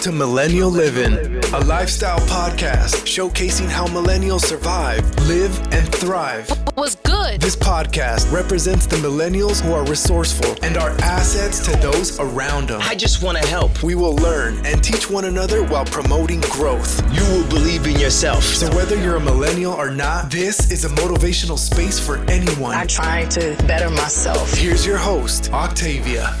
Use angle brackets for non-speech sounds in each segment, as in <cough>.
to Millennial Living, a lifestyle podcast showcasing how millennials survive, live, and thrive. Was good. This podcast represents the millennials who are resourceful and are assets to those around them. I just want to help. We will learn and teach one another while promoting growth. You will believe in yourself. So, whether you're a millennial or not, this is a motivational space for anyone. I'm trying to better myself. Here's your host, Octavia.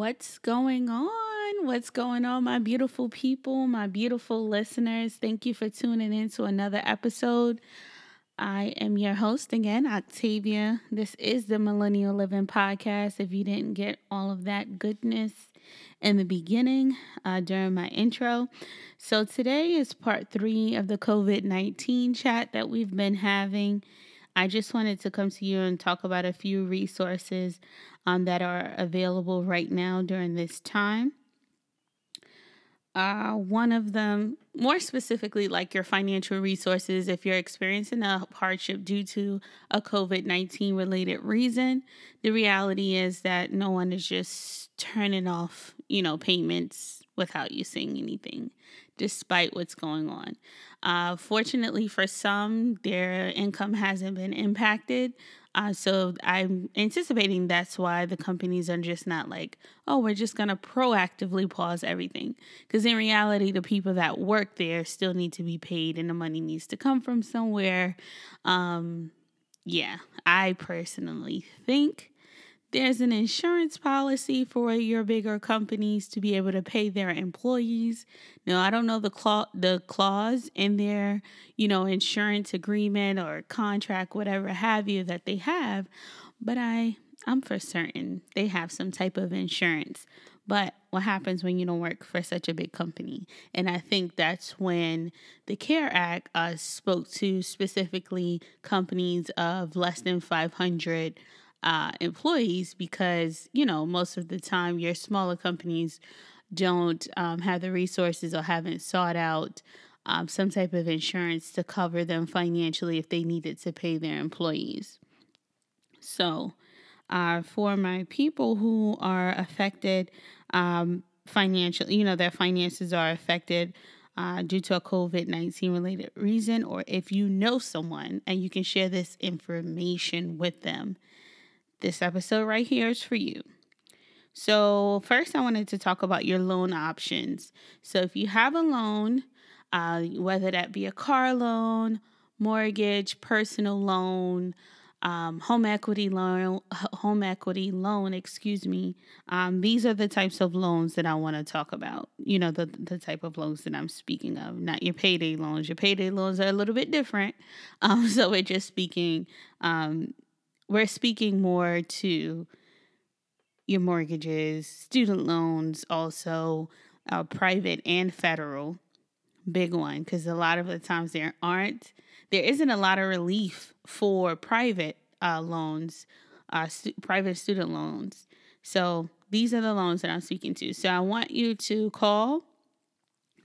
What's going on? What's going on, my beautiful people, my beautiful listeners? Thank you for tuning in to another episode. I am your host again, Octavia. This is the Millennial Living Podcast. If you didn't get all of that goodness in the beginning uh, during my intro. So, today is part three of the COVID 19 chat that we've been having. I just wanted to come to you and talk about a few resources um, that are available right now during this time. Uh, one of them, more specifically, like your financial resources, if you're experiencing a hardship due to a COVID 19 related reason, the reality is that no one is just turning off, you know, payments without you saying anything, despite what's going on. Uh, fortunately for some, their income hasn't been impacted. Uh, so I'm anticipating that's why the companies are just not like, oh, we're just going to proactively pause everything. Because in reality, the people that work there still need to be paid and the money needs to come from somewhere. Um, yeah, I personally think there's an insurance policy for your bigger companies to be able to pay their employees. Now, I don't know the clause, the clause in their, you know, insurance agreement or contract, whatever have you that they have, but I I'm for certain they have some type of insurance. But what happens when you don't work for such a big company? And I think that's when the CARE Act uh, spoke to specifically companies of less than 500 uh, employees because you know most of the time your smaller companies don't um, have the resources or haven't sought out um, some type of insurance to cover them financially if they needed to pay their employees. So, uh, for my people who are affected um, financially, you know, their finances are affected uh, due to a COVID 19 related reason, or if you know someone and you can share this information with them this episode right here is for you. So, first, I wanted to talk about your loan options. So, if you have a loan, uh, whether that be a car loan, mortgage, personal loan, um, home equity loan, home equity loan, excuse me. Um, these are the types of loans that I want to talk about. You know, the the type of loans that I'm speaking of, not your payday loans. Your payday loans are a little bit different. <laughs> Um, so we're just speaking um, we're speaking more to your mortgages, student loans, also uh, private and federal. Big one, because a lot of the times there aren't, there isn't a lot of relief for private uh, loans, uh, private student loans. So these are the loans that I'm speaking to. So I want you to call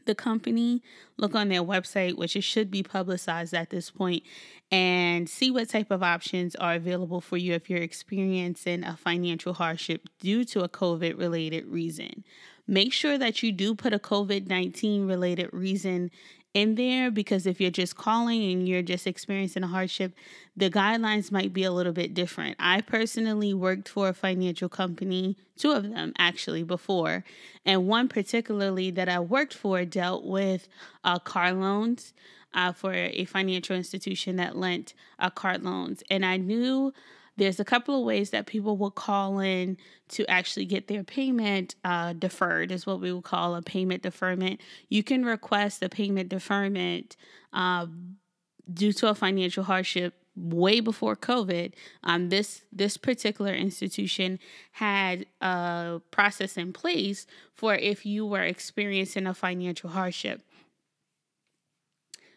the company, look on their website, which it should be publicized at this point, and see what type of options are available for you if you're experiencing a financial hardship due to a COVID related reason. Make sure that you do put a COVID 19 related reason in there because if you're just calling and you're just experiencing a hardship, the guidelines might be a little bit different. I personally worked for a financial company, two of them actually before, and one particularly that I worked for dealt with uh, car loans. Uh, for a financial institution that lent uh, car loans. And I knew there's a couple of ways that people will call in to actually get their payment uh, deferred, is what we would call a payment deferment. You can request a payment deferment uh, due to a financial hardship way before COVID, um, this this particular institution had a process in place for if you were experiencing a financial hardship.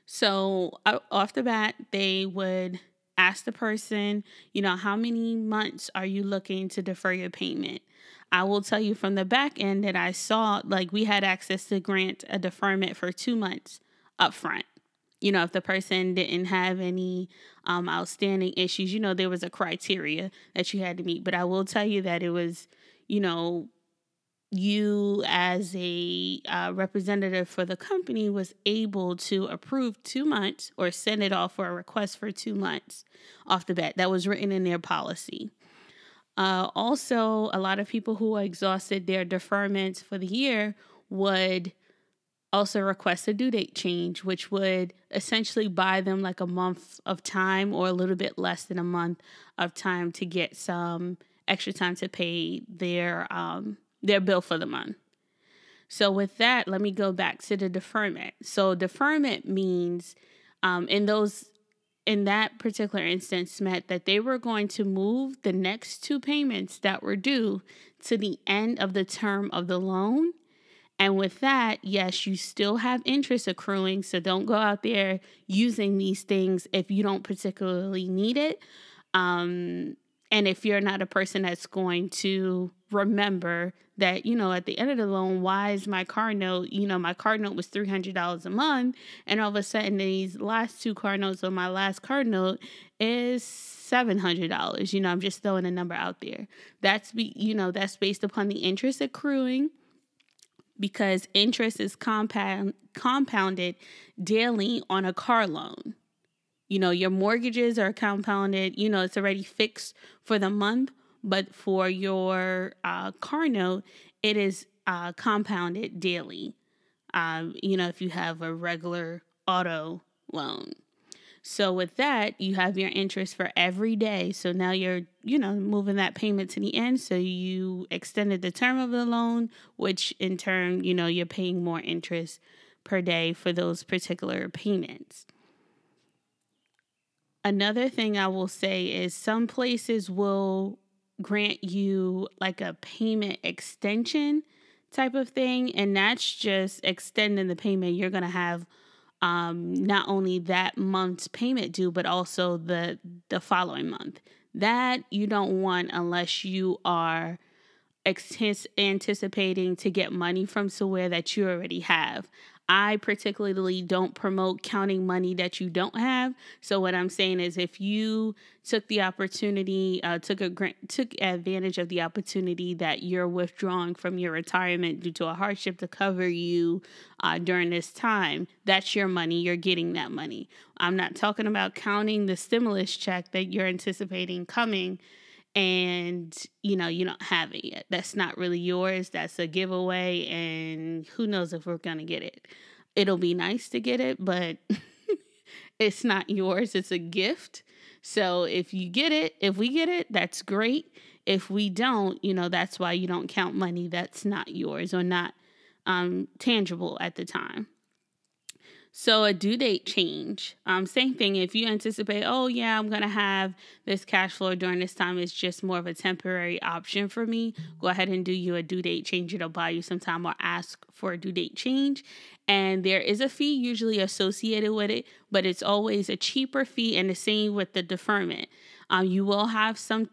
So uh, off the bat, they would ask the person, you know, how many months are you looking to defer your payment? I will tell you from the back end that I saw, like, we had access to grant a deferment for two months up front. You know, if the person didn't have any um, outstanding issues, you know, there was a criteria that you had to meet. But I will tell you that it was, you know, you as a uh, representative for the company was able to approve two months or send it off for a request for two months off the bat. That was written in their policy. Uh, also, a lot of people who exhausted their deferments for the year would also request a due date change, which would essentially buy them like a month of time or a little bit less than a month of time to get some extra time to pay their um, their bill for the month. So with that, let me go back to the deferment. So deferment means um, in those in that particular instance meant that they were going to move the next two payments that were due to the end of the term of the loan. And with that, yes, you still have interest accruing. So don't go out there using these things if you don't particularly need it. Um, and if you're not a person that's going to remember that, you know, at the end of the loan, why is my car note, you know, my car note was $300 a month. And all of a sudden, these last two car notes on my last car note is $700. You know, I'm just throwing a number out there. That's, be, you know, that's based upon the interest accruing because interest is compound compounded daily on a car loan. You know, your mortgages are compounded, you know, it's already fixed for the month, but for your uh, car note, it is uh, compounded daily. Um, you know, if you have a regular auto loan. So with that, you have your interest for every day. So now you're, you know, moving that payment to the end. So you extended the term of the loan, which in turn, you know, you're paying more interest per day for those particular payments. Another thing I will say is some places will grant you like a payment extension type of thing, and that's just extending the payment. You're going to have um, not only that month's payment due, but also the the following month. That you don't want unless you are anticipating to get money from somewhere that you already have. I particularly don't promote counting money that you don't have. So what I'm saying is, if you took the opportunity, uh, took a took advantage of the opportunity that you're withdrawing from your retirement due to a hardship to cover you uh, during this time, that's your money. You're getting that money. I'm not talking about counting the stimulus check that you're anticipating coming and you know you don't have it yet. That's not really yours. That's a giveaway and who knows if we're gonna get it. It'll be nice to get it but <laughs> it's not yours. It's a gift. So if you get it if we get it that's great. If we don't you know that's why you don't count money that's not yours or not um, tangible at the time so a due date change, um, same thing. If you anticipate, oh yeah, I'm gonna have this cash flow during this time, it's just more of a temporary option for me. Go ahead and do you a due date change. It'll buy you some time or ask for a due date change. And there is a fee usually associated with it, but it's always a cheaper fee. And the same with the deferment. Um, you will have some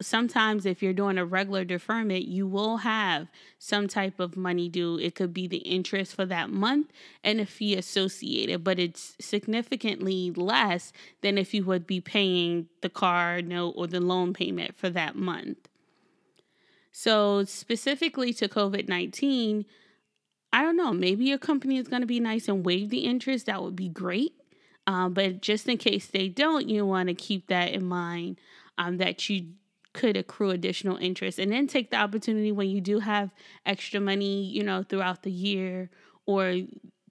sometimes if you're doing a regular deferment, you will have some type of money due. It could be the interest for that month and a fee associated, but it's significantly less than if you would be paying the car note or the loan payment for that month. So, specifically to COVID 19, I don't know, maybe your company is going to be nice and waive the interest. That would be great. Uh, but just in case they don't, you want to keep that in mind um, that you could accrue additional interest and then take the opportunity when you do have extra money, you know, throughout the year or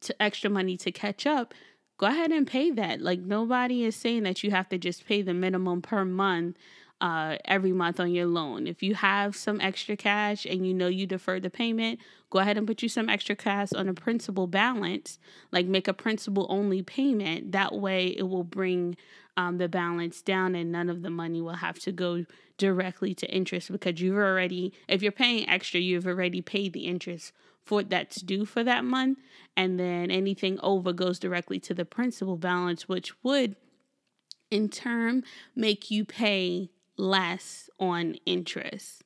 to extra money to catch up, go ahead and pay that. Like nobody is saying that you have to just pay the minimum per month uh, every month on your loan. If you have some extra cash and you know you deferred the payment, go ahead and put you some extra cash on a principal balance. Like make a principal only payment. That way it will bring um, the balance down and none of the money will have to go directly to interest because you've already, if you're paying extra, you've already paid the interest for that's due for that month. And then anything over goes directly to the principal balance, which would in turn make you pay less on interest.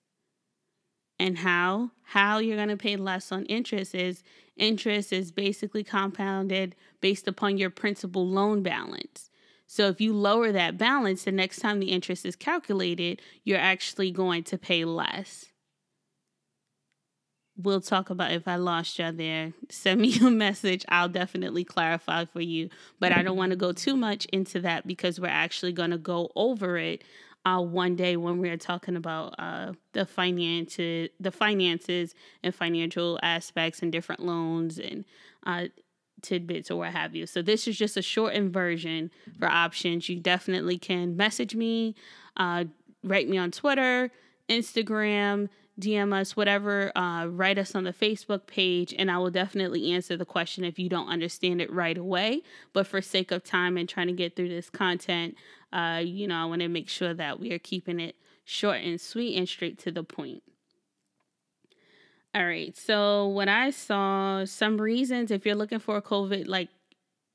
And how? How you're going to pay less on interest is interest is basically compounded based upon your principal loan balance. So if you lower that balance, the next time the interest is calculated, you're actually going to pay less. we'll talk about if I lost you there. Send me <laughs> a message. I'll definitely clarify for you. But I don't want to go too much into that because we're actually going to go over it uh, one day when we're talking about uh, the finances, the finances and financial aspects and different loans and uh, tidbits or what have you. So this is just a shortened version for options. You definitely can message me, uh, write me on Twitter, Instagram DM us, whatever, uh, write us on the Facebook page, and I will definitely answer the question if you don't understand it right away. But for sake of time and trying to get through this content, uh, you know, I want to make sure that we are keeping it short and sweet and straight to the point. All right. So when I saw some reasons, if you're looking for a COVID like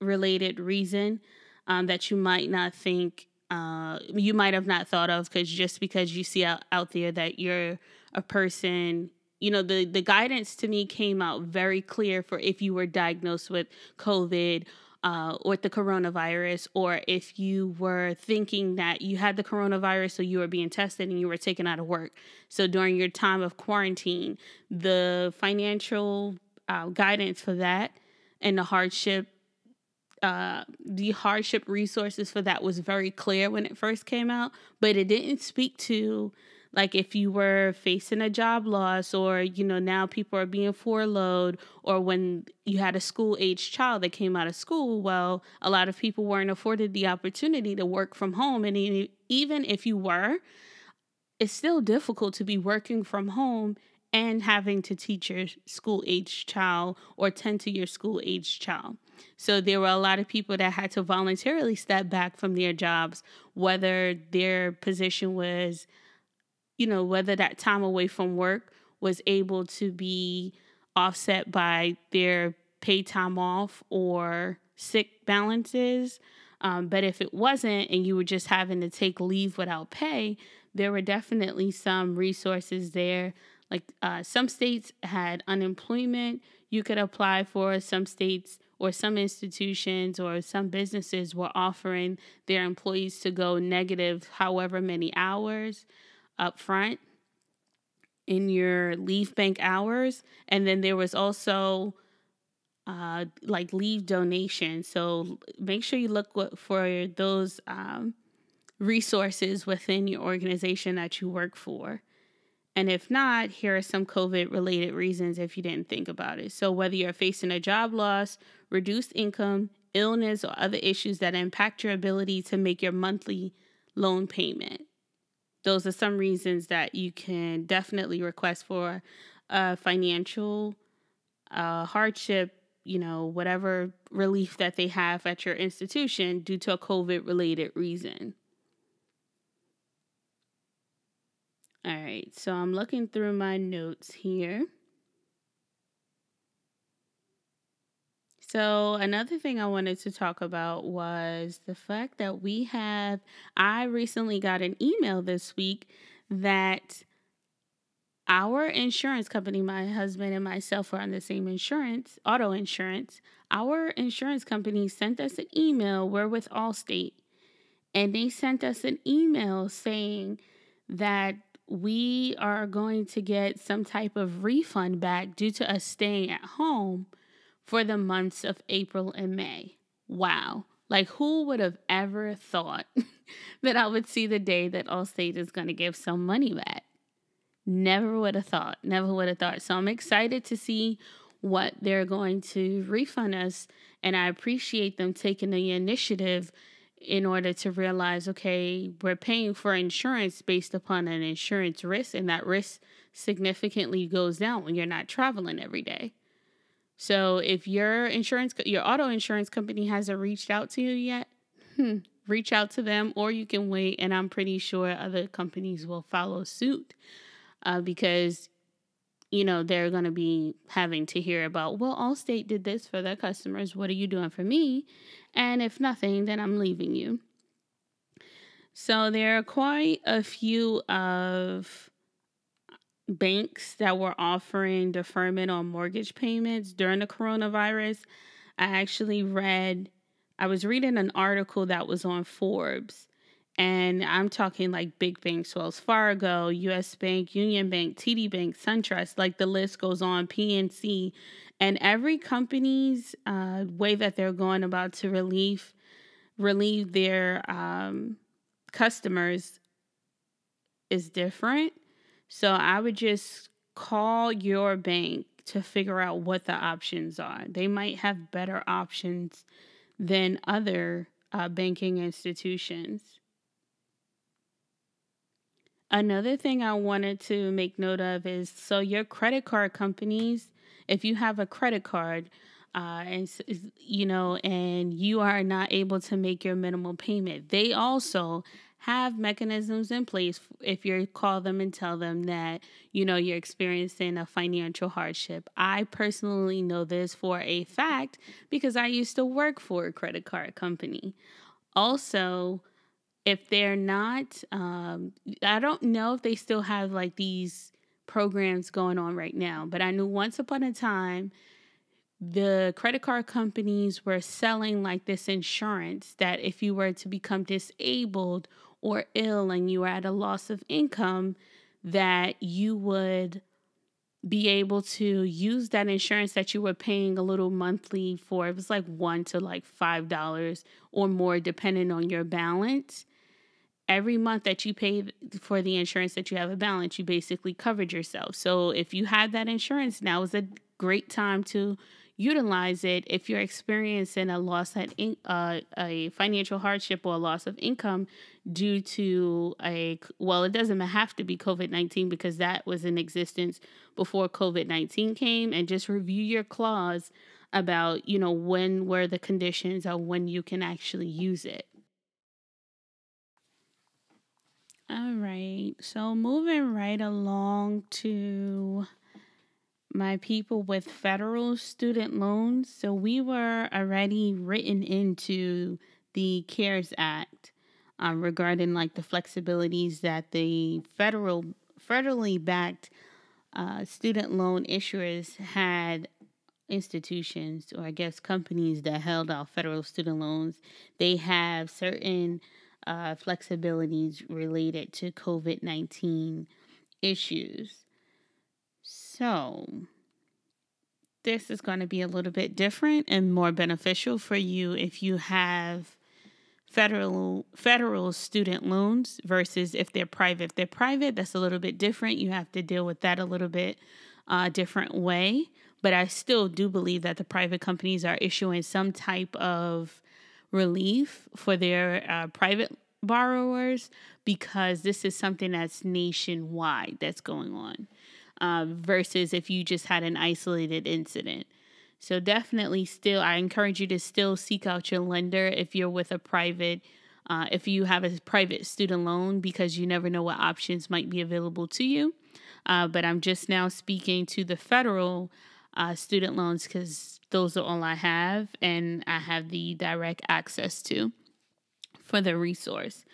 related reason um, that you might not think uh, you might have not thought of because just because you see out, out there that you're a person you know the the guidance to me came out very clear for if you were diagnosed with covid uh, or the coronavirus, or if you were thinking that you had the coronavirus, so you were being tested and you were taken out of work. So during your time of quarantine, the financial uh, guidance for that and the hardship uh, the hardship resources for that was very clear when it first came out, but it didn't speak to like if you were facing a job loss or you know now people are being furloughed or when you had a school age child that came out of school well a lot of people weren't afforded the opportunity to work from home and even if you were it's still difficult to be working from home and having to teach your school age child or tend to your school age child. So there were a lot of people that had to voluntarily step back from their jobs, whether their position was you know, whether that time away from work was able to be offset by their paid time off or sick balances. Um, but if it wasn't and you were just having to take leave without pay, there were definitely some resources there. Like uh, some states had unemployment you could apply for, some states or some institutions or some businesses were offering their employees to go negative however many hours up front in your leave bank hours. And then there was also uh, like leave donation. So make sure you look for those um, resources within your organization that you work for. And if not, here are some COVID related reasons if you didn't think about it. So, whether you're facing a job loss, reduced income, illness, or other issues that impact your ability to make your monthly loan payment those are some reasons that you can definitely request for financial uh, hardship, you know, whatever relief that they have at your institution due to a COVID related reason. All right, so I'm looking through my notes here. So, another thing I wanted to talk about was the fact that we have, I recently got an email this week that our insurance company, my husband and myself are on the same insurance, auto insurance. Our insurance company sent us an email. We're with Allstate, and they sent us an email saying that we are going to get some type of refund back due to us staying at home for the months of April and May. Wow. Like, who would have ever thought <laughs> that I would see the day that Allstate is going to give some money back? Never would have thought. Never would have thought. So I'm excited to see what they're going to refund us. And I appreciate them taking the initiative in order to realize okay, we're paying for insurance based upon an insurance risk, and that risk significantly goes down when you're not traveling every day. So if your insurance, your auto insurance company hasn't reached out to you yet, hmm, reach out to them, or you can wait. And I'm pretty sure other companies will follow suit uh, because you know they're going to be having to hear about well allstate did this for their customers. What are you doing for me? And if nothing then i'm leaving you. So there are quite a few of banks that were offering deferment on mortgage payments during the coronavirus. I actually read, I was reading an article that was on Forbes, And I'm talking like big banks, Wells Fargo, US Bank, Union Bank, TD Bank, SunTrust, like the list goes on, PNC. And every company's uh, way that they're going about to relieve relieve their um, customers is different. So I would just call your bank to figure out what the options are. They might have better options than other uh, banking institutions. Another thing I wanted to make note of is so your credit card companies, if you have a credit card, uh, and you know, and you are not able to make your minimum payment, they also have mechanisms in place if you call them and tell them that you know you're experiencing a financial hardship. I personally know this for a fact because I used to work for a credit card company. Also, if they're not, um, I don't know if they still have like these programs going on right now, but I knew once upon a time the credit card companies were selling like this insurance that if you were to become disabled or ill and you were at a loss of income, that you would be able to use that insurance that you were paying a little monthly for. It was like one to like five dollars or more, depending on your balance. Every month that you pay for the insurance that you have a balance, you basically covered yourself. So if you had that insurance, now is a great time to utilize it if you're experiencing a loss at in, uh, a financial hardship or a loss of income due to a well it doesn't have to be covid-19 because that was in existence before covid-19 came and just review your clause about you know when were the conditions or when you can actually use it. All right. So moving right along to my people with federal student loans. So we were already written into the CARES Act um, regarding like the flexibilities that the federal federally backed uh, student loan issuers had institutions or I guess companies that held out federal student loans. They have certain uh, flexibilities related to COVID 19 issues. So, this is going to be a little bit different and more beneficial for you if you have federal federal student loans versus if they're private. If they're private, that's a little bit different. You have to deal with that a little bit uh, different way. But I still do believe that the private companies are issuing some type of relief for their uh, private borrowers because this is something that's nationwide that's going on uh, versus if you just had an isolated incident. So definitely still, I encourage you to still seek out your lender if you're with a private, uh, if you have a private student loan, because you never know what options might be available to you. Uh, but I'm just now speaking to the federal uh, student loans because those are all I have and I have the direct access to for the resource.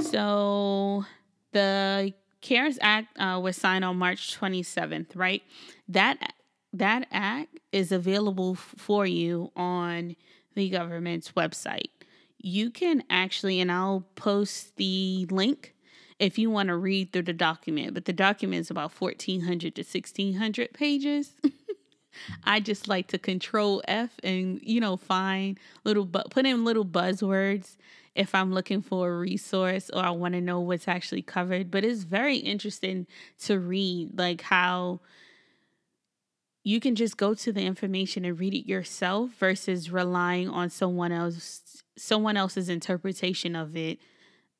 So the CARES Act uh, was signed on March 27th, right? That that act is available for you on the government's website. You can actually, and I'll post the link if you want to read through the document, but the document is about 1400 to 1600 pages. <laughs> I just like to control F and, you know, find little, but put in little buzzwords if I'm looking for a resource or I want to know what's actually covered. But it's very interesting to read, like how you can just go to the information and read it yourself versus relying on someone else someone else's interpretation of it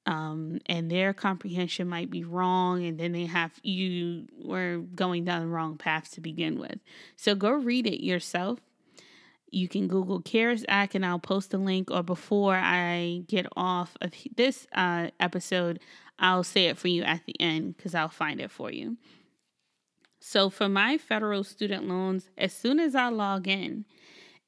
um, and their comprehension might be wrong and then they have you were going down the wrong path to begin with so go read it yourself you can Google CARES Act, and I'll post a link. Or before I get off of this uh, episode, I'll say it for you at the end because I'll find it for you. So, for my federal student loans, as soon as I log in,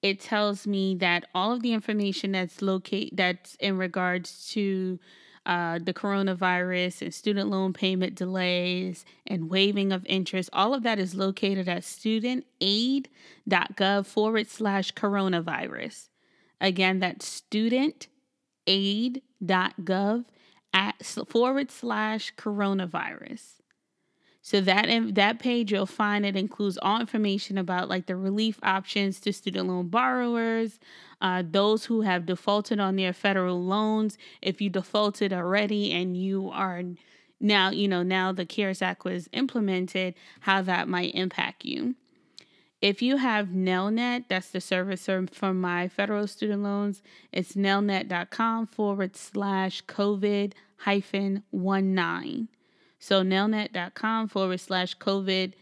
it tells me that all of the information that's locate that's in regards to uh, the coronavirus and student loan payment delays and waiving of interest. All of that is located at studentaid.gov forward slash coronavirus. Again, that's studentaid.gov at forward slash coronavirus. So that that page you'll find it includes all information about like the relief options to student loan borrowers, uh, those who have defaulted on their federal loans. If you defaulted already and you are now, you know, now the CARES Act was implemented, how that might impact you. If you have Nelnet, that's the service for my federal student loans, it's nelnet.com forward slash COVID hyphen 19. So nelnet.com forward slash COVID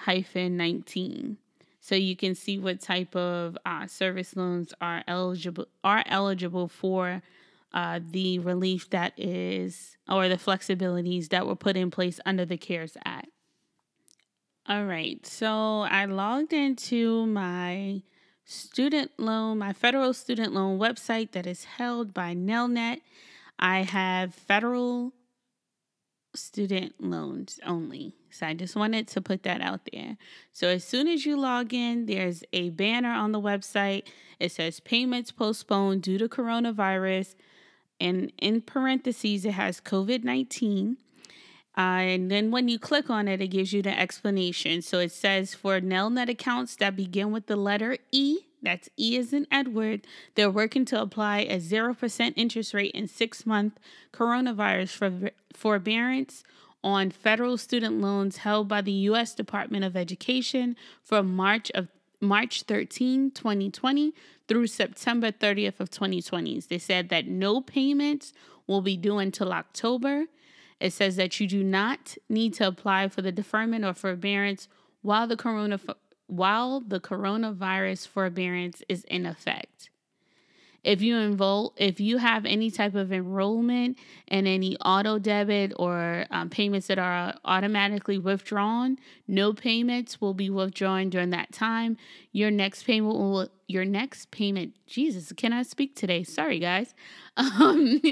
hyphen 19. So you can see what type of uh, service loans are eligible are eligible for uh, the relief that is or the flexibilities that were put in place under the CARES Act. All right, so I logged into my student loan, my federal student loan website that is held by Nelnet. I have federal student loans only. So I just wanted to put that out there. So as soon as you log in, there's a banner on the website. It says payments postponed due to coronavirus. And in parentheses, it has COVID 19. Uh, and then when you click on it, it gives you the explanation. So it says for Nelnet accounts that begin with the letter E, that's E as in Edward. They're working to apply a 0% interest rate in six month coronavirus for forbearance on federal student loans held by the U.S. Department of Education from March of March 13, 2020 through September 30th of 2020. They said that no payments will be due until October. It says that you do not need to apply for the deferment or forbearance while the corona while the coronavirus forbearance is in effect. If you enroll, if you have any type of enrollment and any auto debit or um, payments that are automatically withdrawn, no payments will be withdrawn during that time. Your next payment will, your next payment, Jesus, can I speak today? Sorry, guys. <laughs> Um,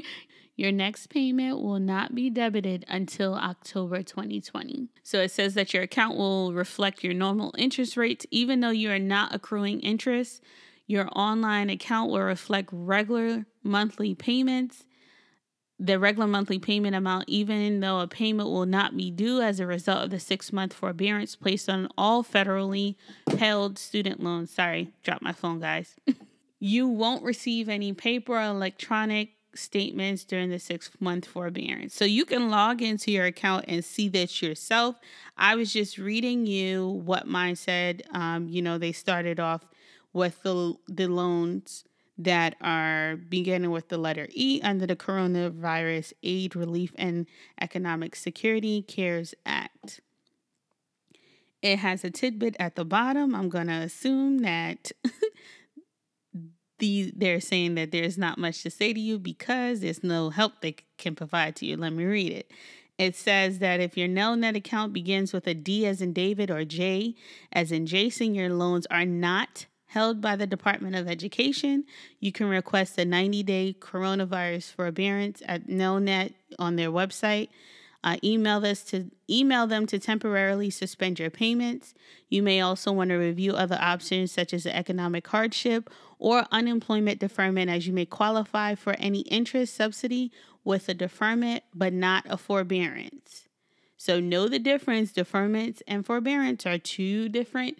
your next payment will not be debited until October 2020. So it says that your account will reflect your normal interest rates, even though you are not accruing interest. Your online account will reflect regular monthly payments, the regular monthly payment amount, even though a payment will not be due as a result of the six month forbearance placed on all federally held student loans. Sorry, dropped my phone, guys. <laughs> you won't receive any paper or electronic statements during the six month forbearance. So you can log into your account and see this yourself. I was just reading you what mine said. Um, you know, they started off with the, the loans that are beginning with the letter E under the Coronavirus Aid, Relief, and Economic Security CARES Act. It has a tidbit at the bottom. I'm going to assume that <laughs> the they're saying that there's not much to say to you because there's no help they can provide to you. Let me read it. It says that if your Nelnet account begins with a D as in David or J as in Jason, your loans are not held by the Department of Education. You can request a 90 day coronavirus forbearance at Nelnet on their website. Uh, email this to email them to temporarily suspend your payments. You may also want to review other options such as economic hardship or unemployment deferment, as you may qualify for any interest subsidy with a deferment but not a forbearance. So know the difference. Deferments and forbearance are two different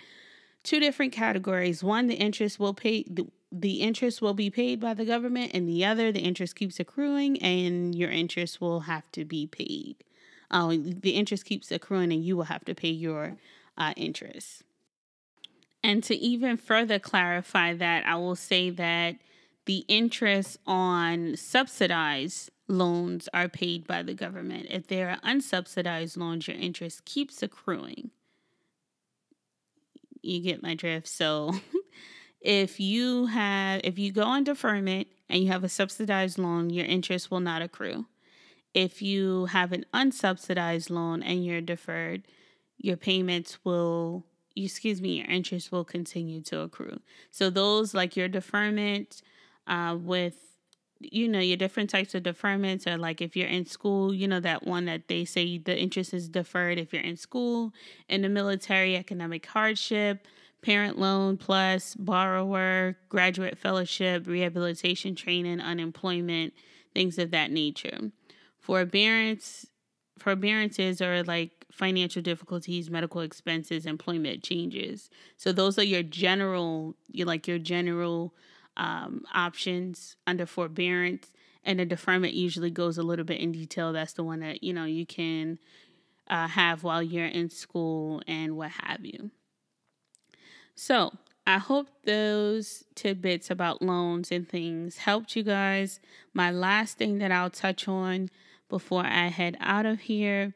two different categories. One, the interest will pay the, the interest will be paid by the government, and the other, the interest keeps accruing, and your interest will have to be paid uh, the interest keeps accruing and you will have to pay your uh, interest. And to even further clarify that, I will say that the interest on subsidized loans are paid by the government. If there are unsubsidized loans, your interest keeps accruing. You get my drift. So <laughs> if you have if you go on deferment and you have a subsidized loan, your interest will not accrue. If you have an unsubsidized loan and you're deferred, your payments will, excuse me, your interest will continue to accrue. So those like your deferment uh, with you know your different types of deferments are like if you're in school you know that one that they say the interest is deferred if you're in school in the military economic hardship parent loan plus borrower graduate fellowship rehabilitation training unemployment things of that nature Forbearance forbearances are like financial difficulties, medical expenses, employment changes. So those are your general, you like your general um, options under forbearance, and the deferment usually goes a little bit in detail. That's the one that you know you can uh, have while you're in school and what have you. So I hope those tidbits about loans and things helped you guys. My last thing that I'll touch on before I head out of here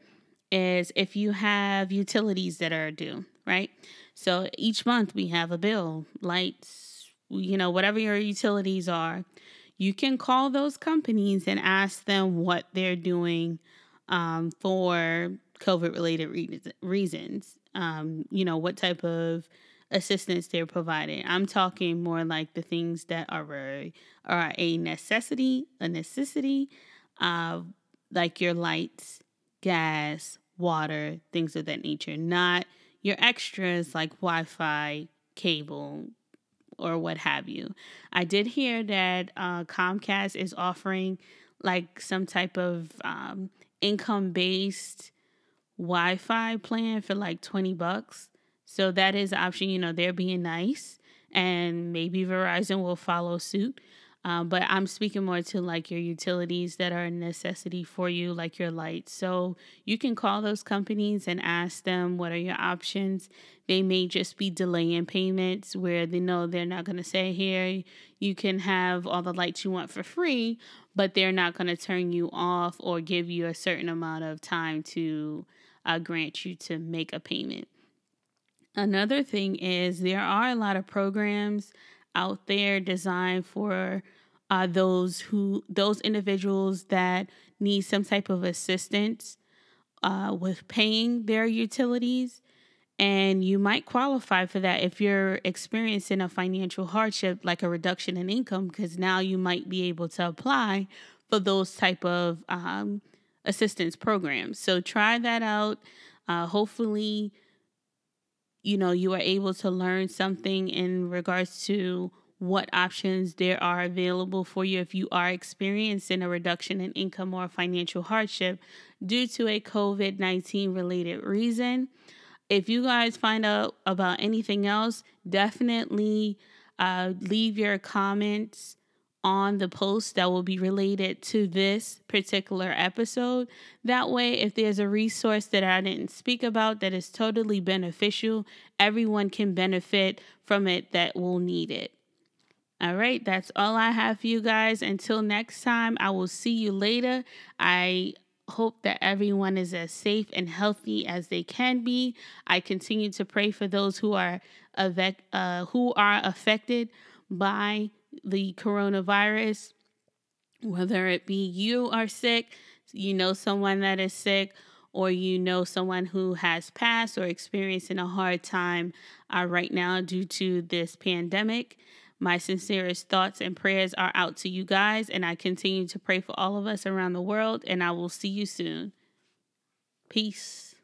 is if you have utilities that are due, right? So each month we have a bill, lights, you know, whatever your utilities are. You can call those companies and ask them what they're doing um, for COVID related re- reasons. Um, you know, what type of assistance they're providing. I'm talking more like the things that are a, are a necessity, a necessity. Uh, like your lights, gas, water, things of that nature, not your extras like Wi Fi, cable, or what have you. I did hear that uh, Comcast is offering like some type of um, income based Wi Fi plan for like 20 bucks. So that is option. You know, they're being nice, and maybe Verizon will follow suit. Um, but I'm speaking more to like your utilities that are a necessity for you, like your lights. So you can call those companies and ask them what are your options. They may just be delaying payments where they know they're not going to say, here, you can have all the lights you want for free, but they're not going to turn you off or give you a certain amount of time to uh, grant you to make a payment. Another thing is there are a lot of programs out there designed for uh, those who those individuals that need some type of assistance uh, with paying their utilities. And you might qualify for that if you're experiencing a financial hardship like a reduction in income because now you might be able to apply for those type of um, assistance programs. So try that out. Uh, hopefully you know, you are able to learn something in regards to what options there are available for you if you are experiencing a reduction in income or financial hardship due to a COVID 19 related reason. If you guys find out about anything else, definitely uh, leave your comments on the post that will be related to this particular episode. That way, if there's a resource that I didn't speak about that is totally beneficial, everyone can benefit from it that will need it. All right, that's all I have for you guys. Until next time, I will see you later. I hope that everyone is as safe and healthy as they can be. I continue to pray for those who are uh, who are affected by the coronavirus, whether it be you are sick, you know someone that is sick, or you know someone who has passed or experiencing a hard time uh, right now due to this pandemic. My sincerest thoughts and prayers are out to you guys, and I continue to pray for all of us around the world, and I will see you soon. Peace.